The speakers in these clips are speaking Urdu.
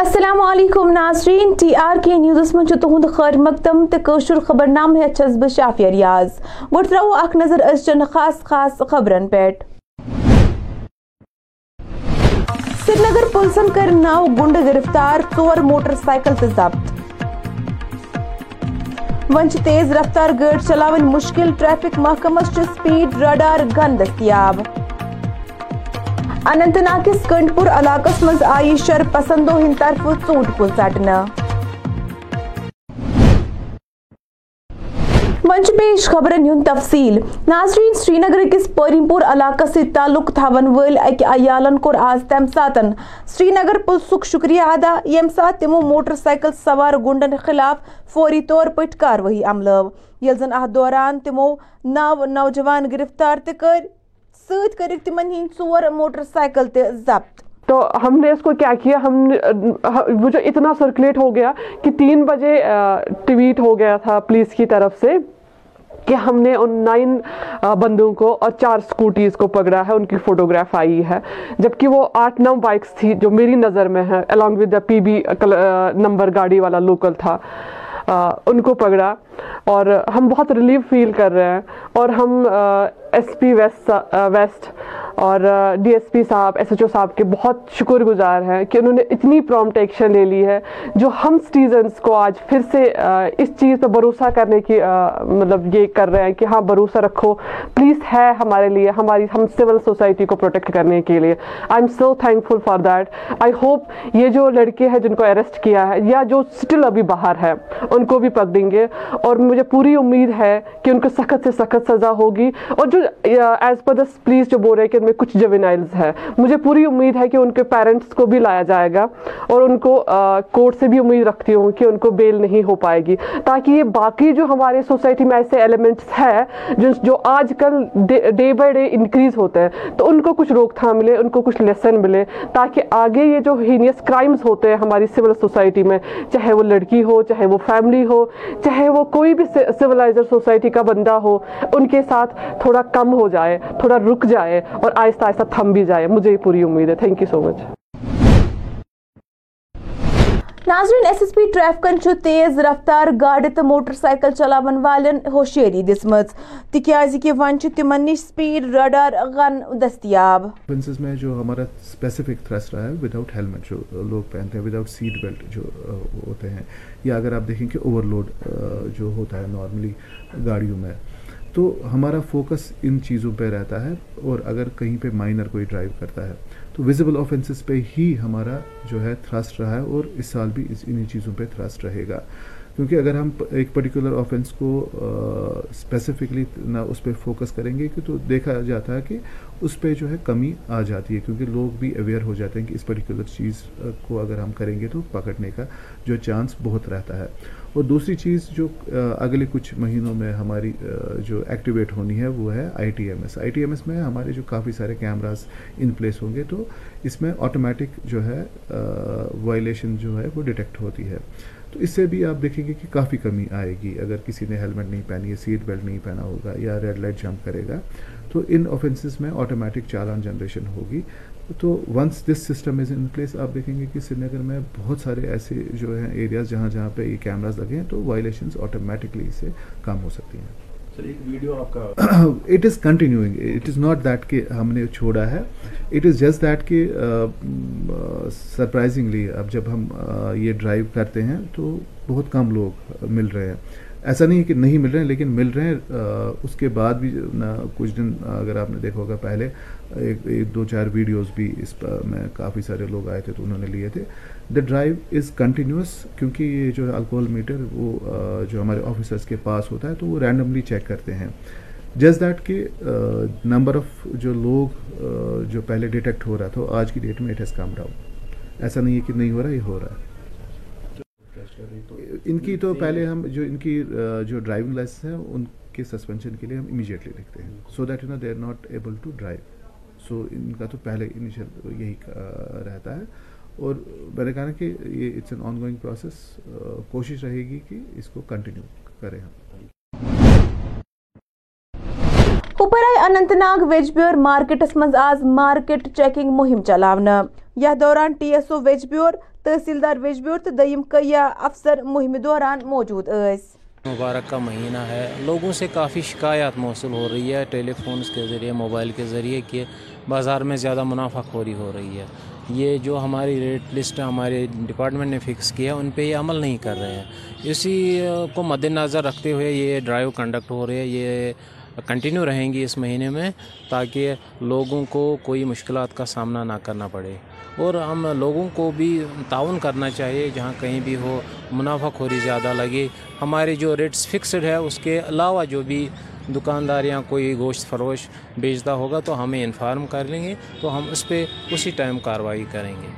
السلام علیکم، ناظرین، ٹی آر کے نیوزس من تہد خیر مقدم تو خبر نام ہس بہ شافیہ ریاض گو ترو اخ نظر ازچن خاص خاص خبرن پہ سری نگر پولیسن کر نو گنڈ گرفتار، ژور موٹر سائیکل تو ضبط۔ ون تیز رفتار گاڑی چلاون مشکل، ٹریفک محکمس سپیڈ، رڈار گن دستیاب۔ اننت ناگ کس کنڈ پور علاقس مز آئی شر پسندو ہند طرف ژوٹ کل ژٹنہ ون پیش خبرن ہند تفصیل۔ ناظرین سری نگر کس پریم پور علاقہ سی تعلق تھاون ول اکہ عیالن کور آز تم ساتن۔ سری نگر پلسک شکریہ ادا۔ یم سات تمو موٹر سائیکل سوار گنڈن خلاف فوری طور پٹ کاروی عملو یل زن اتھ دوران تمو نو نوجوان گرفتار تہ کر ست کر تمن ہند ژور موٹر سائیکل تہ ضبط۔ تو ہم نے اس کو کیا کیا؟ ہم نے، وہ جو اتنا سرکولیٹ ہو گیا کہ تین بجے ٹویٹ ہو گیا تھا پولیس کی طرف سے کہ ہم نے ان نائن بندوں کو اور چار سکوٹیز کو پکڑا ہے، ان کی فوٹوگراف آئی ہے۔ جبکہ وہ آٹھ، نو بائکس تھی جو میری نظر میں ہے along with the P B number گاڑی والا لوکل تھا۔ ان کو پکڑا اور ہم بہت ریلیو فیل کر رہے ہیں اور ہم ایس پی ویسٹ ویسٹ اور ڈی ایس پی صاحب ایس ایچ او صاحب کے بہت شکر گزار ہیں کہ انہوں نے اتنی پرومٹ ایکشن لے لی ہے جو ہم سٹیزنز کو آج پھر سے اس چیز پہ بھروسہ کرنے کی مطلب یہ کر رہے ہیں کہ ہاں بھروسہ رکھو پلیز ہے ہمارے لیے، ہماری، ہم سول سوسائٹی کو پروٹیکٹ کرنے کے لیے۔ I am so thankful for that I hope یہ جو لڑکے ہیں جن کو اریسٹ کیا ہے یا جو اسٹل ابھی باہر ہے ان کو بھی پکڑیں گے۔ اور مجھے پوری امید ہے کہ ان کو سخت سے سخت سزا ہوگی۔ اور جو ایز پر دا پلیز جو بول رہے ہیں کہ میں کچھ جوینائلز ہے مجھے پوری امید ہے کہ ان کے پیرنٹس کو بھی لایا جائے گا اور ان کو کورٹ سے بھی امید رکھتی ہوں کہ ان کو بیل نہیں ہو پائے گی۔ تاکہ یہ باقی جو ہمارے سوسائٹی میں ایسے ایلیمنٹس ہے جو آج کل ڈے بائی ڈے انکریز ہوتے ہیں، تو ان کو کچھ روک تھام ملے، ان کو کچھ لیسن ملے، تاکہ آگے یہ جو ہینیس کرائمز ہوتے ہیں ہماری سول سوسائٹی میں، چاہے وہ لڑکی ہو، چاہے وہ فیملی ہو، چاہے وہ کوئی بھی سولائزر سوسائٹی کا بندہ ہو، ان کے ساتھ تھوڑا کم ہو جائے، تھوڑا رک جائے اور آہستہ آہستہ تھم بھی جائے۔ مجھے پوری امید ہے۔ تھینک یو سو مچ ناظرین ایس ایس پی ٹریفکن تیز رفتار گاڑی تو موٹر سائیکل چلاون والن ہوشیاری دسمت۔ تکیازِ کہ ون تمن نش سپیڈ رڈار غن دستیاب۔ میں جو ہمارا اسپیسیفک تھرسٹ رہا ہے وداؤٹ ہیلمٹ جو لوگ پہنتے ہیں وداؤٹ سیٹ بیلٹ جو ہوتے ہیں یا اگر آپ دیکھیں کہ اوور لوڈ جو ہوتا ہے نارملی گاڑیوں میں۔ تو ہمارا فوکس ان چیزوں پہ رہتا ہے اور اگر کہیں پہ مائنر کوئی ڈرائیو کرتا ہے تو ویزیبل آفینسز پہ ہی ہمارا جو ہے تھرسٹ رہا ہے اور اس سال بھی اس انہی چیزوں پہ تھرسٹ رہے گا۔ کیونکہ اگر ہم ایک پرٹیکولر آفینس کو اسپیسیفکلی نہ اس پہ فوکس کریں گے کہ تو دیکھا جاتا ہے کہ اس پہ جو ہے کمی آ جاتی ہے کیونکہ لوگ بھی اویئر ہو جاتے ہیں کہ اس پرٹیکولر چیز کو اگر ہم کریں گے تو پکڑنے کا جو چانس بہت رہتا ہے۔ اور دوسری چیز جو اگلے کچھ مہینوں میں ہماری جو ایکٹیویٹ ہونی ہے وہ ہے I T M S I T M S میں ہمارے جو کافی سارے کیمراز ان پلیس ہوں گے تو اس میں آٹومیٹک جو ہے وائلیشن جو ہے وہ ڈیٹیکٹ ہوتی ہے۔ تو اس سے بھی آپ دیکھیں گے کہ کافی کمی آئے گی۔ اگر کسی نے ہیلمٹ نہیں پہنی ہے سیٹ بیلٹ نہیں پہنا ہوگا یا ریڈ لائٹ جمپ کرے گا، تو ان آفینسز میں آٹومیٹک چالان جنریشن ہوگی۔ تو once this system is in place آپ دیکھیں گے کہ سری نگر میں بہت سارے ایسے جو ہیں ایریاز جہاں جہاں پہ یہ کیمراز لگے ہیں، تو وائلیشنز آٹومیٹکلی اس سے کم ہو سکتی ہیں۔ It is continuing it is not that کہ ہم نے چھوڑا ہے. اٹ از جسٹ دیٹ کہ سرپرائزنگلی اب جب ہم یہ ڈرائیو کرتے ہیں تو بہت کم لوگ مل رہے ہیں. ایسا نہیں ہے کہ نہیں مل رہے ہیں، لیکن مل رہے ہیں. اس کے بعد بھی کچھ دن اگر آپ نے دیکھا ہوگا پہلے، ایک ایک، دو، چار ویڈیوز بھی اس میں، کافی سارے لوگ آئے تھے تو انہوں نے لیے تھے. دا ڈرائیو از کنٹینیوس کیونکہ یہ جو الکوہل میٹر وہ جو ہمارے آفیسرس کے پاس ہوتا ہے تو وہ رینڈملی چیک کرتے ہیں۔ جسٹ دیٹ کہ نمبر آف جو لوگ جو پہلے ڈیٹیکٹ ہو رہا تھا، آج کی ڈیٹ میں اٹ ہیز کم ڈاؤن ایسا نہیں ہے کہ نہیں ہو رہا، یہ ہو رہا۔ ہے ان کی تو پہلے ہم جو، ان کی جو ڈرائیونگ لائسنس ہیں، ان کے سسپینشن کے لیے ہم امیجیٹلی لکھتے ہیں۔ So that you know they are not able to drive so ان کا تو پہلے انیشیل یہی رہتا ہے۔ اور میں نے کہا کہ یہ it's an ongoing process کوشش رہے گی کہ اس کو کنٹینیو کریں ہم۔ اوپر آئی اننت ناگ ویج بیور مارکیٹس مز آز مارکیٹ چیکنگ مہم چلاونہٕ یتھ دوران ٹی ایس او ویج بیور تحصیلدار ویج بیور تو دیم کیا افسر مہم دوران موجود ٲسۍ مبارک کا مہینہ ہے۔ لوگوں سے کافی شکایات موصول ہو رہی ہے۔ ٹیلی فونز کے ذریعے موبائل کے ذریعے کہ بازار میں زیادہ منافع خوری ہو رہی ہے۔ یہ جو ہماری ریٹ لسٹ ہمارے ڈپارٹمنٹ نے فکس کیا، ان پہ یہ عمل نہیں کر رہے ہیں۔ اسی کو مد نظر رکھتے ہوئے یہ ڈرائیو کنڈکٹ ہو رہے ہیں، یہ کنٹینیو رہیں گی اس مہینے میں تاکہ لوگوں کو کوئی مشکلات کا سامنا نہ کرنا پڑے۔ اور ہم لوگوں کو بھی تعاون کرنا چاہیے، جہاں کہیں بھی ہو منافع خوری زیادہ لگے۔ ہمارے جو ریٹس فکسڈ ہے، اس کے علاوہ جو بھی دکاندار یا کوئی گوشت فروش بیچتا ہوگا تو ہمیں انفارم کر لیں گے تو ہم اس پہ اسی ٹائم کارروائی کریں گے۔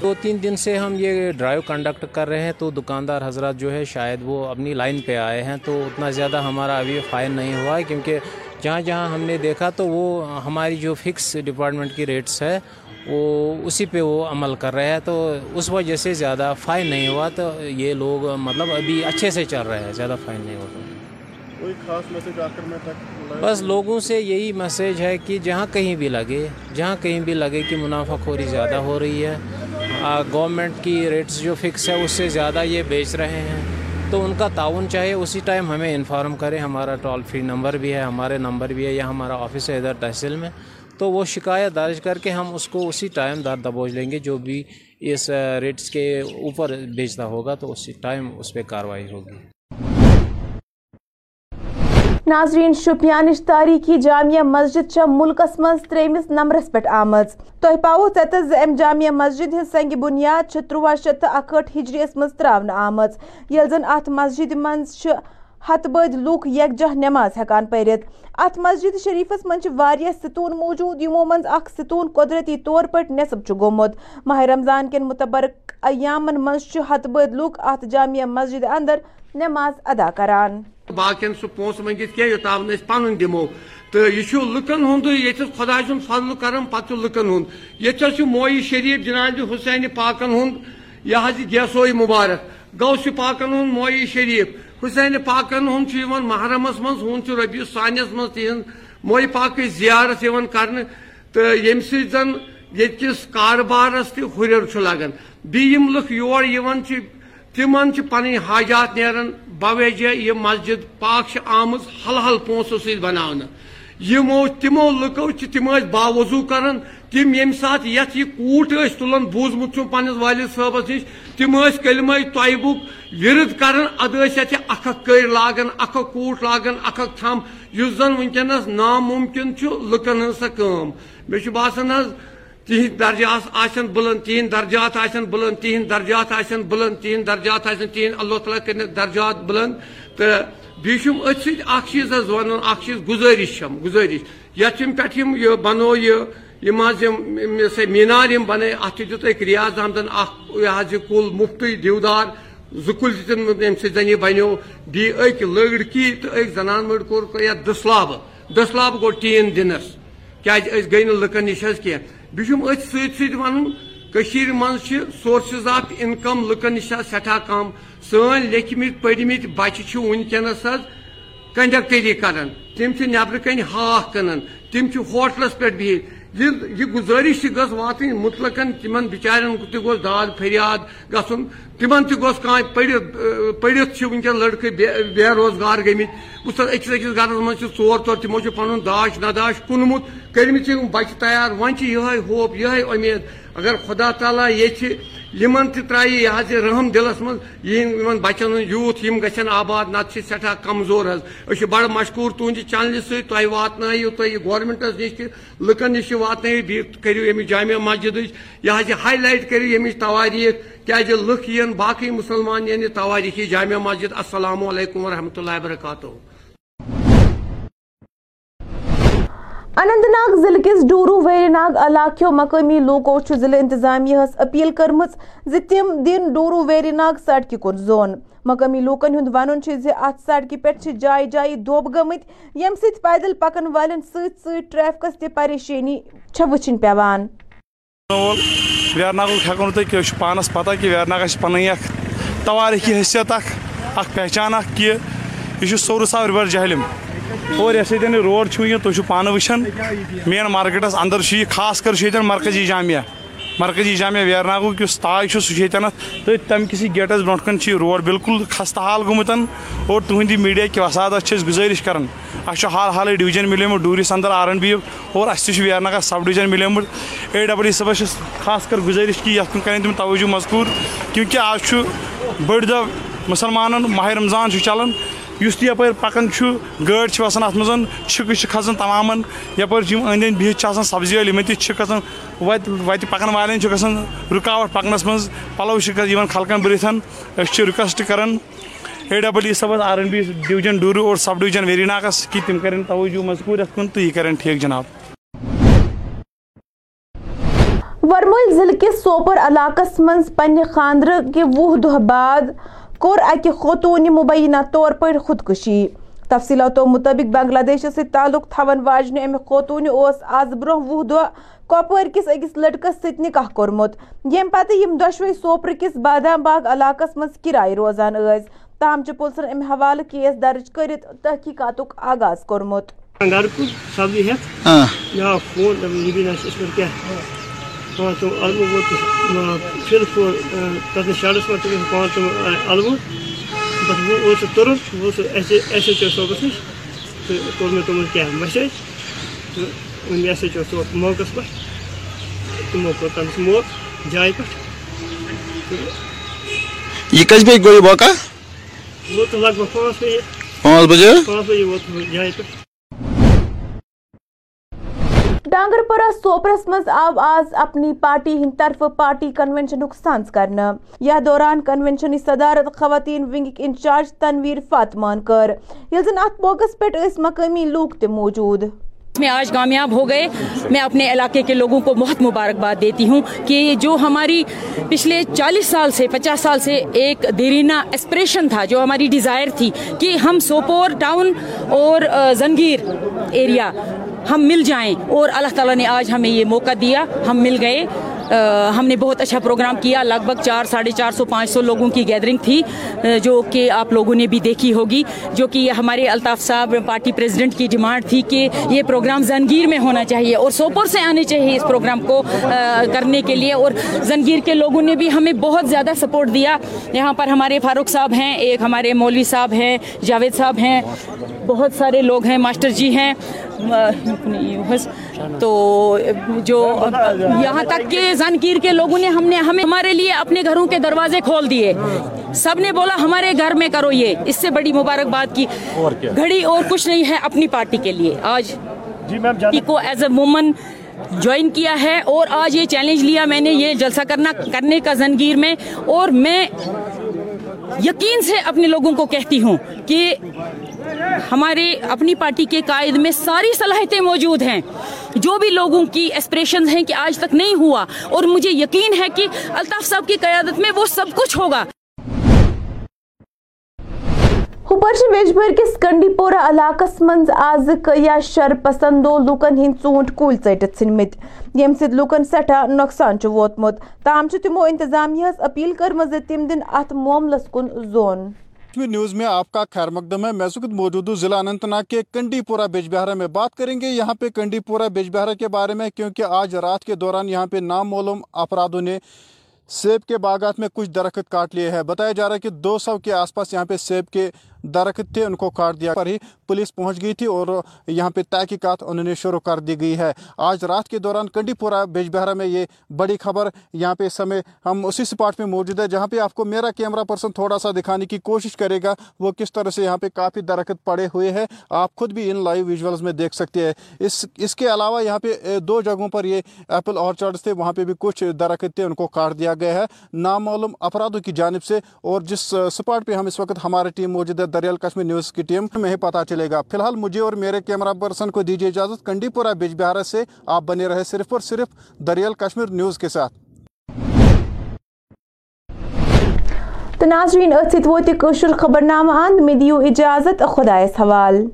دو تین دن سے ہم یہ ڈرائیو کنڈکٹ کر رہے ہیں تو دکاندار حضرات جو ہے شاید وہ اپنی لائن پہ آئے ہیں تو اتنا زیادہ ہمارا ابھی فائن نہیں ہوا ہے کیونکہ جہاں جہاں ہم نے دیکھا تو وہ ہماری جو فکس ڈپارٹمنٹ کی ریٹس ہے وہ اسی پہ وہ عمل کر رہے ہیں تو اس وجہ سے زیادہ فائن نہیں ہوا تو یہ لوگ مطلب ابھی اچھے سے چل رہے ہیں، زیادہ فائن نہیں ہوتا کوئی خاص میسج میں تک بس لوگوں سے یہی میسیج ہے کہ جہاں کہیں بھی لگے جہاں کہیں بھی لگے کہ منافع خوری زیادہ ہو رہی ہے گورنمنٹ کی ریٹس جو فکس ہے اس سے زیادہ یہ بیچ رہے ہیں۔ تو ان کا تعاون چاہے اسی ٹائم ہمیں انفارم کریں ہمارا ٹول فری نمبر بھی ہے ہمارے نمبر بھی ہے یا ہمارا آفس ہے ادھر تحصیل میں۔ تو وہ شکایت درج کر کے ہم اس کو اسی ٹائم در دبوچ لیں گے جو بھی اس ریٹس کے اوپر بیچتا ہوگا تو اسی ٹائم اس پہ کاروائی ہوگی۔ ناظرین شپیانچ تاریخی جامعہ مسجد چھ ملکس مز تریمس نمبرس پہ آمز تہ پاو تتس ام جامعہ مسجد ہز سنگ بنیاد چھ ترواہ شیت تو اکہٹ ہجریس مز تراون آمز یل زن ات مسجد مز چھ ہتھ بد لوک یکجہ نماز ہیکان پرت ات مسجد شریفس من ستون موجود، یمو من اخ ستون قدرتی طور پٹ نصب چھ گومت ماہ رمضان کن متبرک ایامن من چھ ہتھ بد لوک ات جامعہ مسجد اندر نماز ادا کران۔ باقین سہ پونس منگت کی یوتام پن دمو تو یہ لکن ہند یہ خدا سن فضل کرم پتہ لکن ہند یہ موئی شریف جناب جی حسین پاکن ہند یہ حض گیسوئی مبارک۔ گوس پاکن ہند موئی شریف۔ حسین پاکن ہند محرمس من ہن ربیع ثانیس من تہذ موئی پاک زیارت کر تو یم سن یتکس کاربارس تہ ہر لگان بیم لکھ یور تمن پن حاجات نیران بوجہ یہ مسجد پاک آمز حل حل پونسو سی بنا یمو، تمو لکو تم باوضو کران، تم یم سات یت یہ کوٹ تلان بوزمت پنس والد صاحبس نش، تم کلمہ طیبک ورد کران، اد ات اکھ کر لاگان، اکھ کوٹ لاگان، اکھ تھم اس زن ونکس ناممکن لکن ہن سا کم مے باسان حض تہند درجات آسن بلند تہند درجات آسن بلند تہند درجات آسن بلند تہند درجات آسن تہند اللہ تعالیٰ کر درجات بلند۔ تو بیشم ات سی اخ چیز ون اخ چیز گزارش گزارش۔ یتم پہ یہ بنو یہ مینار یم بنے ات دیت ریاض احمدن اخ کل مفتی دیودار، زکل دن سن یہ بنو بی لڑکی تو اک زنان مڑ کور یا دسلاب دسلاب گو ٹین دنس کیاز گئی لکن نش کی بہم ات ست ست ون سورسز آف انکم لکن نش سٹھا کم سن لیکھمت پڑمت بچہ ونکس حض کنڈکٹری کران تم نبر کن ہاکھ کنان تم ہوٹلس پہ بہت یہ گزارش گھس وات مطلق تمن بچارن تہ گوس داد فریاد گھن تمن تہ گوس کان پڑھت پڑھت ونکس لڑکے بے روزگار گمت بس اکس اکس گھرس من ٹور ٹور تمو پن داش نداش کنمت کرمت بچہ تیار ون یہ ہوپ یہ امید۔ اگر خدا تعالیٰ یہ یمن تہ ترائیے یہ حض رحم دلس من یہن بچن یوت، یم گھن آباد، نت سٹھا کمزور حض اس بڑ مشکور تہندِ چینلہِ سۭتۍ تۄہہِ واتنٲیِو تُہۍ یہِ گورمنٹس نِش تہِ لُکن نِش واتنٲیِو بیٚیہِ کٔرِو ییٚمِچ جامع مسجدٕچ یہِ حظ یہِ ہاے لایٹ کٔرِو ییٚمِچ تواریٖخ کیازِ لُکھ یِن باقٕے مُسلمان یِن یہِ تواریٖخی جامع مسجد. السلام علیکم ورحمۃ اللہ وبرکاتہ. اننت ناگ ضلع کس ڈورو ویری ناگ علاقوں مقامی لوکو ضلع انتظامیہ اپیل کرم تم دن ڈورو ویری ناگ سڑکہ کن زون۔ مقامی لوکن ہند ون ات سڑکہ پہ جائیں جائیں دب گمت۔ یم ست پیدل پکن والن ست ست ٹریفکس تہ پریشانی وچن پیوان۔ ویرناگ ہیکو تھی پانس پتہ کہ ویرناگ پن تواریخی حیثیت اخ پہچان اخ کہ یہ سور صاحب رور جہلم۔ اور یہ سن روڈ یہ تھی پانہ وچان مین مارکیٹس اندر یہ خاص کر مرکزی جامعہ۔ مرکزی جامعہ ویرناگو یس تاج چھ سہ تو تم کسی گیٹس برو کن یہ روڈ بالکل خستہ حال گومت اور تہندی میڈیا کی وسادت گزارش کران اچھا حال حال ڈویژن ملیومت ڈورس اندر آر این بی اور اس ویرنگر سب ڈویژن ملیومت اے ڈبل صبح خاص کر گزارش کہ یت کن کریں تم توجہ مذکور۔ کیونکہ آج بڑ دہ مسلمانن ماہ رمضان چلان اس تہ یپر پکان گاڑی وسان ات مز چھکہ کھسان تمام یپر اند اند بہت سبزی والے تہ کھسان وت وت پکان والن گژھان رکاوٹ پکنس مز پلو خلقن برتھن اس رکویسٹ کران اے ڈبل ای صبس آر این بی ڈویژن ڈورو اور سب ڈویژن ویری ناگس کہ تم کریں توجہ مذکور ات کن تو یہ کریں ٹھیک جناب۔ ورمل ضلع کس سوپر علاقس مز پنہ خاندر کہ وہ دہ بعد کور اکہ خوتون مبینہ طور پر خودکشی تفصیلاتو مطابق بنگلہ دیش سے تعلق تھون واجنہ ام خوتون اس آز برہ وہ دہ کپوار کس اکس لڑکس ست نکاح کورمت یم پتہ یم دشوئی سوپر کس بادام باغ علاقس مز کرائے روزان ٲسۍ تاہم چھ پُلسن امہ حوالہ کیس درج کرت تحقیقاتک آغاز کورمت سبزی مےٚ فون یہِ اَسہِ پٲٹھۍ کیٛاہ پانٛژھ تِم اَلوٕ فون تَتھ شَڈَس منٛز تٔمِس پانٛژھ تِم اَلوٕ بَس سُہ تُرُن وۄنۍ اوس سُہ ایس ایچ او صٲبَس نِش تہٕ کوٚر مےٚ تِمَن کیٛاہ میسیج تہٕ وۄنۍ ایس ایچ او صٲب موقعس پٮ۪ٹھ تِمو کوٚر تٔمِس موت جایہِ پٮ۪ٹھ یہ کس بجے گوئی واقع ووت لگ بگ پانٛژھ پانچ بجے پانٛژھ بجے ووت جایہِ پٮ۪ٹھ ڈانگرپورہ سوپرس مز آو آز اپنی پارٹی ہند طرف پارٹی کنونشن سانس کرنا۔ یہ دوران کنونشن صدارت خواتین ونگک انچارج تنویر فاطمان کر۔ یل زن ات موقع پہ مقامی لوگ تہ موجود۔ میں آج کامیاب ہو گئے۔ میں اپنے علاقے کے لوگوں کو بہت مبارکباد دیتی ہوں کہ جو ہماری پچھلے چالیس سال سے، پچاس سال سے ایک دیرینہ اسپریشن تھا، جو ہماری ڈیزائر تھی کہ ہم سوپور ٹاؤن اور زنگیر ایریا ہم مل جائیں اور اللہ تعالیٰ نے آج ہمیں یہ موقع دیا، ہم مل گئے۔ ہم نے بہت اچھا پروگرام کیا۔ لگ بھگ چار، ساڑھے چار سو، پانچ سو لوگوں کی گیدرنگ تھی جو کہ آپ لوگوں نے بھی دیکھی ہوگی۔ جو کہ ہمارے الطاف صاحب، پارٹی پریزیڈنٹ کی ڈیمانڈ تھی کہ یہ پروگرام زنگیر میں ہونا چاہیے اور سوپور سے آنے چاہیے اس پروگرام کو کرنے کے لیے۔ اور زنگیر کے لوگوں نے بھی ہمیں بہت زیادہ سپورٹ دیا۔ یہاں پر ہمارے فاروق صاحب ہیں، ایک ہمارے مولوی صاحب ہیں، جاوید صاحب ہیں۔ بہت سارے لوگ ہیں، ماسٹر جی ہیں۔ تو جو یہاں تک کہ زنگیر کے لوگوں نے ہم نے ہمیں ہمارے لیے اپنے گھروں کے دروازے کھول دیے۔ سب نے بولا ہمارے گھر میں کرو یہ۔ اس سے بڑی مبارکباد کی۔ گھڑی اور کچھ نہیں ہے اپنی پارٹی کے لیے۔ آج کو ایز اے وومن جوائن کیا ہے اور آج یہ چیلنج لیا میں نے یہ جلسہ کرنا کرنے کا زنگیر میں۔ اور میں یقین سے اپنے لوگوں کو کہتی ہوں کہ ہمارے اپنی پارٹی کے قائد میں ساری صلاحیتیں موجود ہیں۔ جو بھی لوگوں کی اسپریشن ہیں کہ آج تک نہیں ہوا، اور مجھے یقین ہے کہ الطاف صاحب کی قیادت میں وہ سب کچھ ہوگا۔ ہوپرچ ویجبر کس کنڈی پورہ علاقس منز آز کیا شر پسندو لوکن ہند ژوٗنٛٹھۍ کُلۍ ژٔٹِتھ ژھٕنمٕتۍ ییٚمہِ سۭتۍ لوٗکن سٮ۪ٹھاہ نۄقصان چھُ ووتمُت تاہم چھُ تِمو انتظامیہس اپیل کٔرمٕژ زِ تِم دِن اتھ معاملس کُن زوٚن۔ آٹھویں نیوز میں آپ کا خیر مقدم ہے۔ میں سکت موجود ہوں ضلع اننت ناگ کے کنڈی پورہ بیج بہارا میں۔ بات کریں گے یہاں پہ کنڈی پورہ بیج بہارا کے بارے میں، کیونکہ آج رات کے دوران یہاں پہ نام معلوم افرادوں نے سیب کے باغات میں کچھ درخت کاٹ لیے ہیں۔ بتایا جا رہا ہے کہ دو سو کے آس پاس یہاں پہ سیب کے درخت تھے ان کو کاٹ دیا پر ہی پولیس پہنچ گئی تھی اور یہاں پہ تحقیقات انہوں نے شروع کر دی گئی ہے۔ آج رات کے دوران کنڈی پورہ بیج بہارا میں یہ بڑی خبر یہاں پہ اس سمے ہم اسی سپاٹ میں موجود ہے جہاں پہ آپ کو میرا کیمرہ پرسن تھوڑا سا دکھانے کی کوشش کرے گا۔ وہ کس طرح سے یہاں پہ کافی درخت پڑے ہوئے ہیں، آپ خود بھی ان لائیو ویژولز میں دیکھ سکتے ہیں۔ اس اس کے علاوہ یہاں پہ دو جگہوں پر یہ ایپل آرچارڈس تھے، وہاں پہ بھی کچھ درخت تھے ان کو کاٹ دیا گیا ہے۔ نامعلوم افرادوں کی جانب سے اور جس سپاٹ پہ ہم اس وقت ہماری ٹیم موجود ہے دریال کشمیر نیوز کی ٹیم میں ہی پتہ چلے گا۔ فی الحال مجھے اور میرے کیمرہ پرسن کو دیجیے اجازت کنڈی پورہ بیج بہارہ سے آپ بنے رہے صرف اور صرف دریال کشمیر نیوز کے ساتھ۔ تو ناظرین اتھ سۭتۍ ووت یہِ کٲشُر اند مےٚ دیو اجازت خدایس حوال